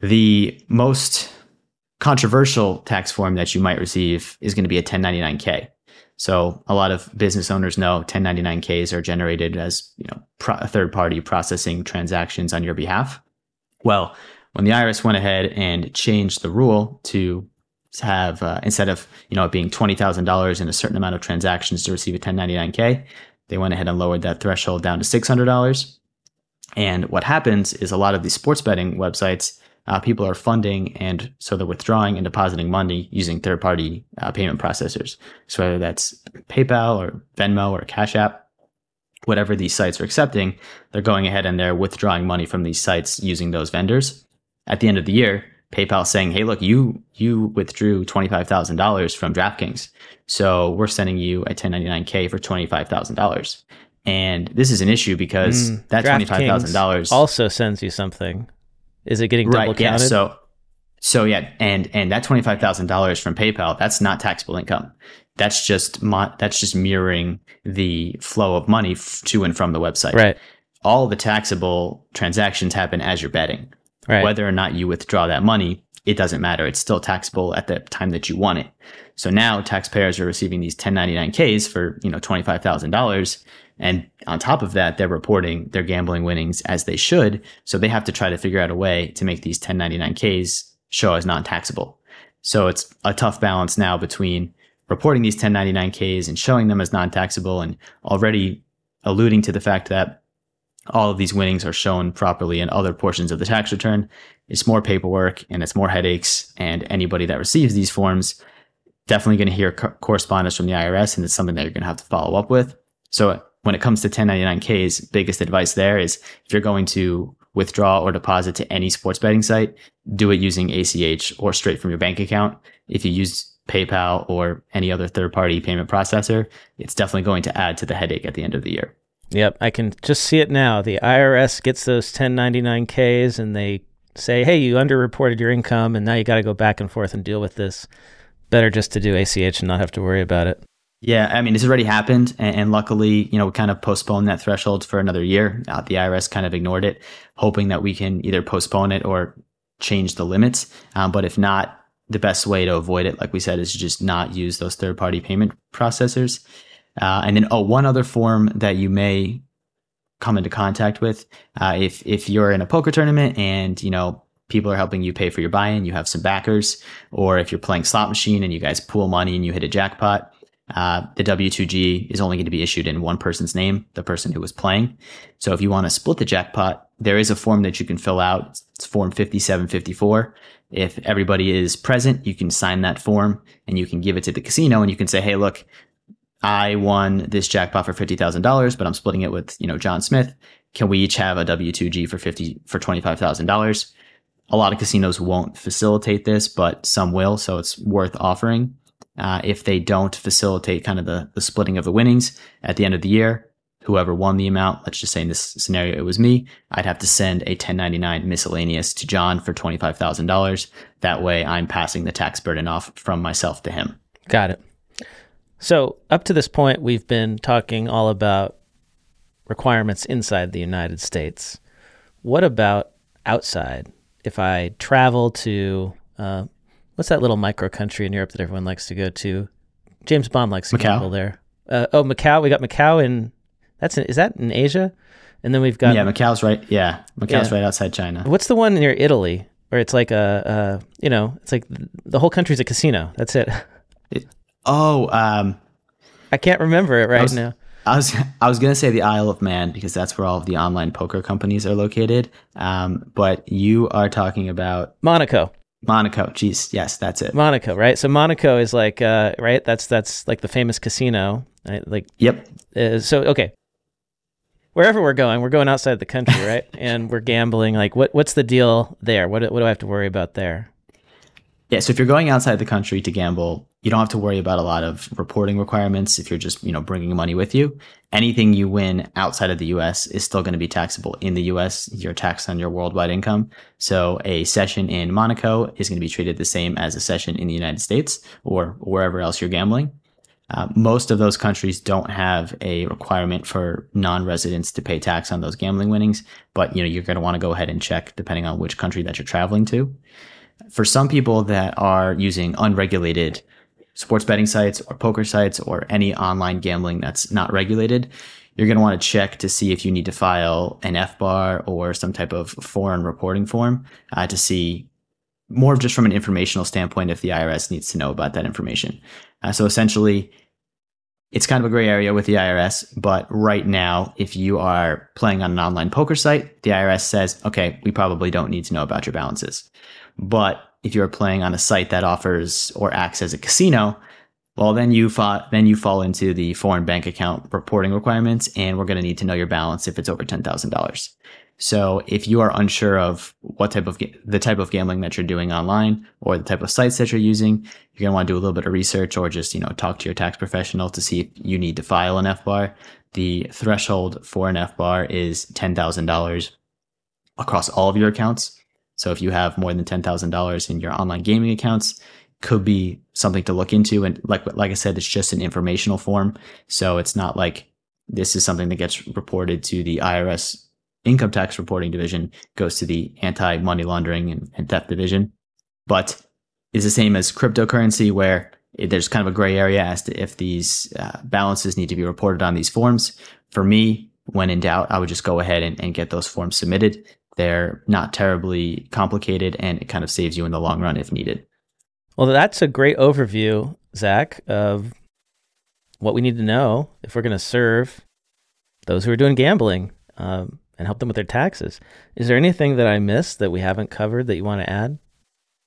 The most controversial tax form that you might receive is going to be a 1099K. So a lot of business owners know 1099Ks are generated as, you know, pro- third party processing transactions on your behalf. Well, when the IRS went ahead and changed the rule to have uh, instead of you know it being twenty thousand dollars and a certain amount of transactions to receive a 1099K, they went ahead and lowered that threshold down to six hundred dollars. And what happens is a lot of these sports betting websites uh, people are funding and so they're withdrawing and depositing money using third party uh, payment processors. So whether that's PayPal or Venmo or Cash App, whatever these sites are accepting, they're going ahead and they're withdrawing money from these sites using those vendors. At the end of the year, PayPal saying, "Hey, look, you you withdrew twenty five thousand dollars from DraftKings, so we're sending you a ten ninety nine k for twenty five thousand dollars." And this is an issue because mm, that twenty five thousand dollars also sends you something. Is it getting double right, counted? Yeah, so so yeah, and and that twenty five thousand dollars from PayPal, that's not taxable income. That's just mo- that's just mirroring the flow of money f- to and from the website. Right. All the taxable transactions happen as you're betting. Right. Whether or not you withdraw that money, it doesn't matter. It's still taxable at the time that you want it. So now taxpayers are receiving these 1099Ks for, you know, $25,000 and on top of that, they're reporting their gambling winnings as they should. So they have to try to figure out a way to make these 1099Ks show as non taxable. So it's a tough balance now between reporting these 1099Ks and showing them as non taxable and already alluding to the fact that all of these winnings are shown properly in other portions of the tax return. It's more paperwork and it's more headaches. And anybody that receives these forms definitely going to hear co- correspondence from the IRS, and it's something that you're going to have to follow up with. So when it comes to 1099Ks, biggest advice there is if you're going to withdraw or deposit to any sports betting site, do it using ACH or straight from your bank account. If you use PayPal or any other third party payment processor, it's definitely going to add to the headache at the end of the year. Yep, I can just see it now. The IRS gets those 1099Ks and they say, hey, you underreported your income and now you got to go back and forth and deal with this. Better just to do ACH and not have to worry about it. Yeah, I mean, it's already happened, and, and, luckily, you know, we kind of postponed that threshold for another year. Uh, the IRS kind of ignored it, hoping that we can either postpone it or change the limits. Um, but if not, the best way to avoid it, like we said, is to just not use those third-party payment processors. Uh, and then, oh, one other form that you may come into contact with, uh, if if you're in a poker tournament and you know people are helping you pay for your buy-in, you have some backers, or if you're playing slot machine and you guys pool money and you hit a jackpot uh, the W2G is only going to be issued in one person's name, the person who was playing. So if you want to split the jackpot, there is a form that you can fill out. It's form 5754. If everybody is present, you can sign that form and you can give it to the casino and you can say, Hey, look, I won this jackpot for $50,000, but I'm splitting it with, you know, John Smith. Can we each have a W2G for 50, for $25,000? A lot of casinos won't facilitate this, but some will. So it's worth offering uh, if they don't facilitate kind of the, the splitting of the winnings at the end of the year. Whoever won the amount, let's just say in this scenario it was me, I'd have to send a 1099 miscellaneous to John for $25,000. That way I'm passing the tax burden off from myself to him. Got it. So, up to this point, we've been talking all about requirements inside the United States. What about outside, if I travel to uh, what's that little micro country in Europe that everyone likes to go to? James Bond likes to Macau? gamble there. Uh, oh, Macau. We got Macau in. That's in, is that in Asia? And then we've got yeah, Macau's right. Yeah, Macau's Yeah. right outside China. what's the one near Italy where it's like a, a you know it's like the whole country's a casino. That's it. [laughs] Oh, um, I can't remember it right was- now. I was I was gonna say the Isle of Man because that's where all of the online poker companies are located. Um, but you are talking about Monaco. Monaco. Jeez, yes, that's it. Monaco, right? So Monaco is like, uh, right? That's that's like the famous casino. Right? Like, Yep. uh, so okay. Wherever we're going, we're going outside the country, [laughs] right? and we're gambling. Like, what what's the deal there? What what do I have to worry about there? Yeah, so if you're going outside the country to gamble, you don't have to worry about a lot of reporting requirements if you're just, you know, bringing money with you. Anything you win outside of the US is still going to be taxable in the US. You're taxed on your worldwide income. So a session in Monaco is going to be treated the same as a session in the United States or wherever else you're gambling. Uh, most of those countries don't have a requirement for non-residents to pay tax on those gambling winnings, but you know you're going to want to go ahead and check depending on which country that you're traveling to for some people that are using unregulated sports betting sites or poker sites or any online gambling that's not regulated, you're going to want to check to see if you need to file an FBAR or some type of foreign reporting form uh, to see more of just from an informational standpoint if the IRS needs to know about that information. Uh, so essentially, it's kind of a gray area with the IRS, but right now, if you are playing on an online poker site, the IRS says, okay, we probably don't need to know about your balances. But if you're playing on a site that offers or acts as a casino, well, then you fa- then you fall into the foreign bank account reporting requirements, and we're going to need to know your balance if it's over ten thousand dollars. So if you are unsure of what type of ga- the type of gambling that you're doing online or the type of sites that you're using, you're going to want to do a little bit of research or just you know talk to your tax professional to see if you need to file an FBAR. The threshold for an FBAR is ten thousand dollars across all of your accounts. So if you have more than ten thousand dollars in your online gaming accounts, could be something to look into. And like like I said, it's just an informational form, so it's not like this is something that gets reported to the IRS income tax reporting division, goes to the anti money laundering and, and theft division, but is the same as cryptocurrency where there's kind of a gray area as to if these uh, balances need to be reported on these forms. For me, when in doubt, I would just go ahead and, and get those forms submitted. They're not terribly complicated and it kind of saves you in the long run if needed. Well, that's a great overview, Zak, of what we need to know if we're going to serve those who are doing gambling um, and help them with their taxes. Is there anything that I missed that we haven't covered that you want to add?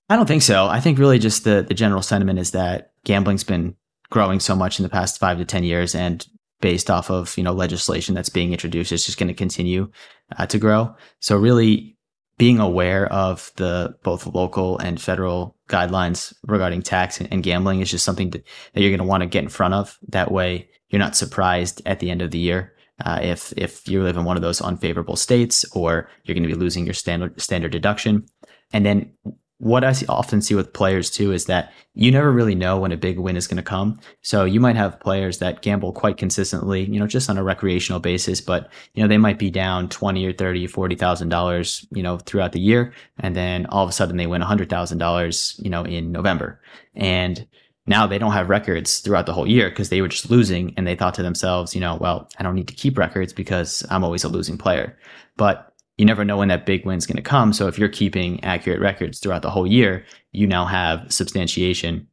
I don't think so. I think really just the, the general sentiment is that gambling's been growing so much in the past five to 10 years and based off of, you know, legislation that's being introduced, it's just going to continue uh, to grow. So really being aware of the both local and federal guidelines regarding tax and, and gambling is just something that, that you're going to want to get in front of. That way you're not surprised at the end of the year. Uh, if if you live in one of those unfavorable states, or you're going to be losing your standard standard deduction, and then what I often see with players too is that you never really know when a big win is going to come. So you might have players that gamble quite consistently, you know, just on a recreational basis, but you know, they might be down 20 or 30, $40,000, you know, throughout the year. And then all of a sudden they win $100,000, you know, in November. And now they don't have records throughout the whole year because they were just losing and they thought to themselves, you know, well, I don't need to keep records because I'm always a losing player. But you never know when that big win's going to come. So if you're keeping accurate records throughout the whole year, you now have substantiation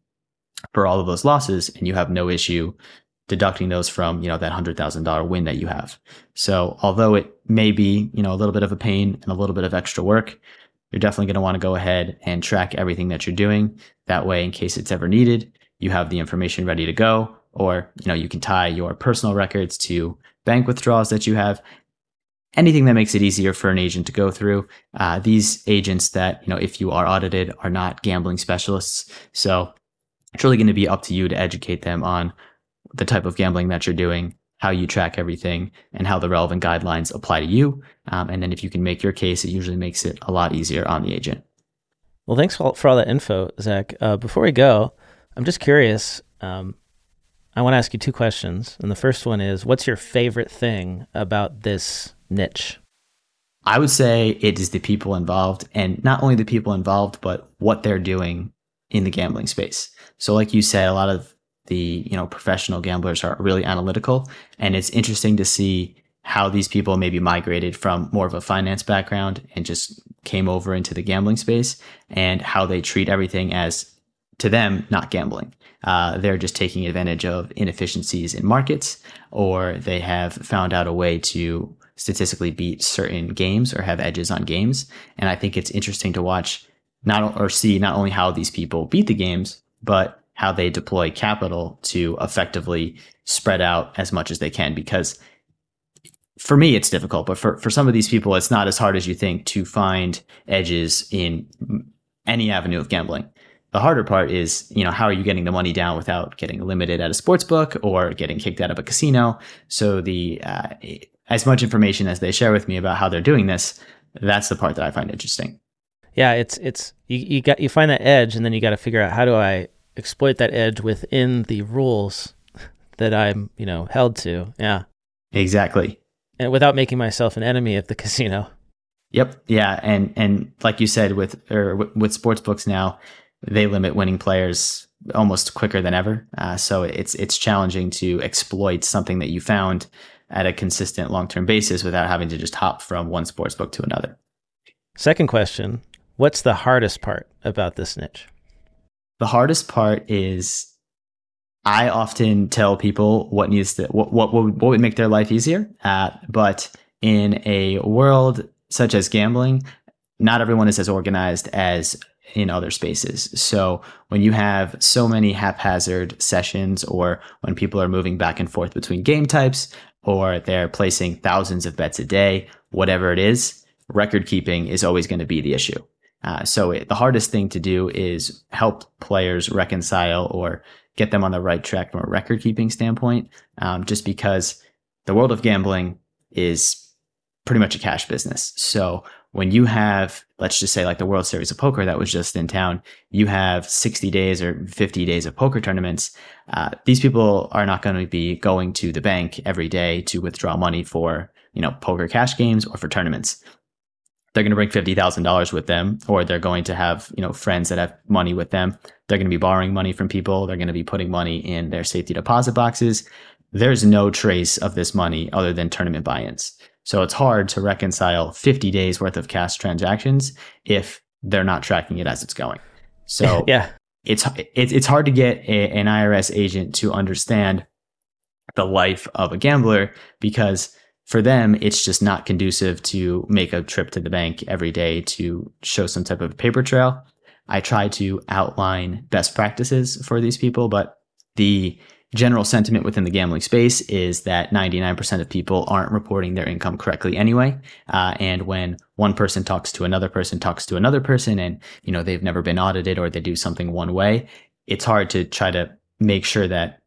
for all of those losses and you have no issue deducting those from, you know, that $100,000 win that you have. So although it may be, you know, a little bit of a pain and a little bit of extra work, you're definitely going to want to go ahead and track everything that you're doing. That way, in case it's ever needed, you have the information ready to go, or, you know, you can tie your personal records to bank withdrawals that you have anything that makes it easier for an agent to go through. Uh, these agents that, you know, if you are audited are not gambling specialists. So it's really going to be up to you to educate them on the type of gambling that you're doing, how you track everything, and how the relevant guidelines apply to you. Um, and then if you can make your case, it usually makes it a lot easier on the agent. Well, thanks for all, for all that info, Zak. Uh, before we go, I'm just curious. Um, I want to ask you two questions. And the first one is what's your favorite thing about this niche? I would say it is the people involved and not only the people involved, but what they're doing in the gambling space. So like you said, a lot of the, you know, professional gamblers are really analytical and it's interesting to see how these people maybe migrated from more of a finance background and just came over into the gambling space and how they treat everything as to them not gambling. Uh, they're just taking advantage of inefficiencies in markets, or they have found out a way to statistically beat certain games or have edges on games. And I think it's interesting to watch not or see not only how these people beat the games, but how they deploy capital to effectively spread out as much as they can because for me it's difficult but for, for some of these people it's not as hard as you think to find edges in any avenue of gambling the harder part is you know how are you getting the money down without getting limited at a sports book or getting kicked out of a casino so the uh, as much information as they share with me about how they're doing this that's the part that i find interesting yeah it's it's you, you got you find that edge and then you got to figure out how do i exploit that edge within the rules that i'm you know held to yeah exactly and without making myself an enemy of the casino. Yep. Yeah. And and like you said, with or with sports books now, they limit winning players almost quicker than ever. Uh, so it's it's challenging to exploit something that you found at a consistent long term basis without having to just hop from one sports book to another. Second question: What's the hardest part about this niche? The hardest part is I often tell people what needs to what what what would make their life easier. Uh, but in a world such as gambling, not everyone is as organized as in other spaces. So when you have so many haphazard sessions, or when people are moving back and forth between game types, or they're placing thousands of bets a day, whatever it is, record keeping is always going to be the issue. Uh, so it, the hardest thing to do is help players reconcile or get them on the right track from a record keeping standpoint. Um, just because the world of gambling is pretty much a cash business. So when you have, let's just say like the World Series of Poker that was just in town, you have 60 days or 50 days of poker tournaments. Uh, these people are not going to be going to the bank every day to withdraw money for, you know, poker cash games or for tournaments they're going to bring $50,000 with them or they're going to have, you know, friends that have money with them. They're going to be borrowing money from people. They're going to be putting money in their safety deposit boxes. There's no trace of this money other than tournament buy-ins. So it's hard to reconcile 50 days worth of cash transactions if they're not tracking it as it's going. So [laughs] yeah, it's, it's, hard to get a, an IRS agent to understand the life of a gambler because for them, it's just not conducive to make a trip to the bank every day to show some type of paper trail. I try to outline best practices for these people, but the general sentiment within the gambling space is that 99% of people aren't reporting their income correctly anyway. Uh, and when one person talks to another person, talks to another person, and you know they've never been audited or they do something one way, it's hard to try to make sure that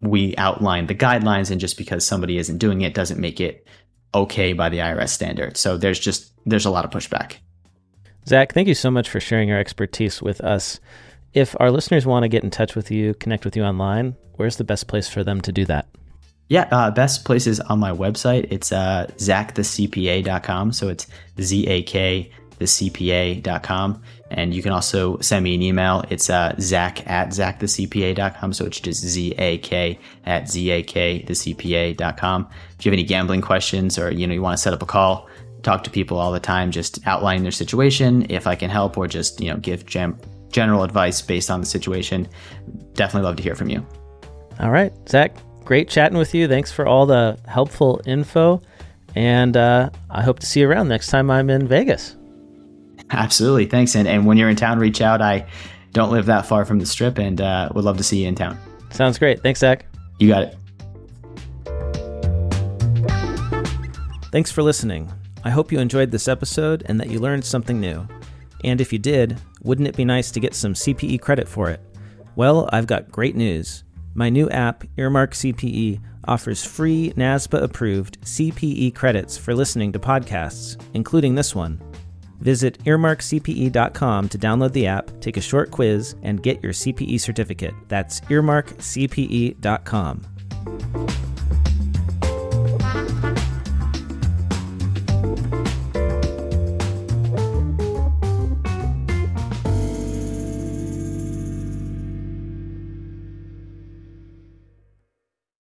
we outline the guidelines and just because somebody isn't doing it doesn't make it okay by the IRS standard. So there's just there's a lot of pushback. Zak, thank you so much for sharing your expertise with us. If our listeners want to get in touch with you, connect with you online, where's the best place for them to do that? Yeah, uh, best place is on my website. It's uh, zakthecpa.com. So it's Z A K thecpa.com. And you can also send me an email. It's uh, zak at zakthecpa.com. So it's just Z-A-K at Z-A-K thecpa.com. If you have any gambling questions or, you know, you want to set up a call, talk to people all the time, just outline their situation. If I can help or just, you know, give gem- general advice based on the situation, definitely love to hear from you. All right, Zak, great chatting with you. Thanks for all the helpful info. And uh, I hope to see you around next time I'm in Vegas. Absolutely. Thanks. And, and when you're in town, reach out. I don't live that far from the strip and uh, would love to see you in town. Sounds great. Thanks, Zak. You got it. Thanks for listening. I hope you enjoyed this episode and that you learned something new. And if you did, wouldn't it be nice to get some CPE credit for it? Well, I've got great news. My new app, Earmark CPE, offers free NASBA approved CPE credits for listening to podcasts, including this one. Visit earmarkcpe.com to download the app, take a short quiz, and get your CPE certificate. That's earmarkcpe.com.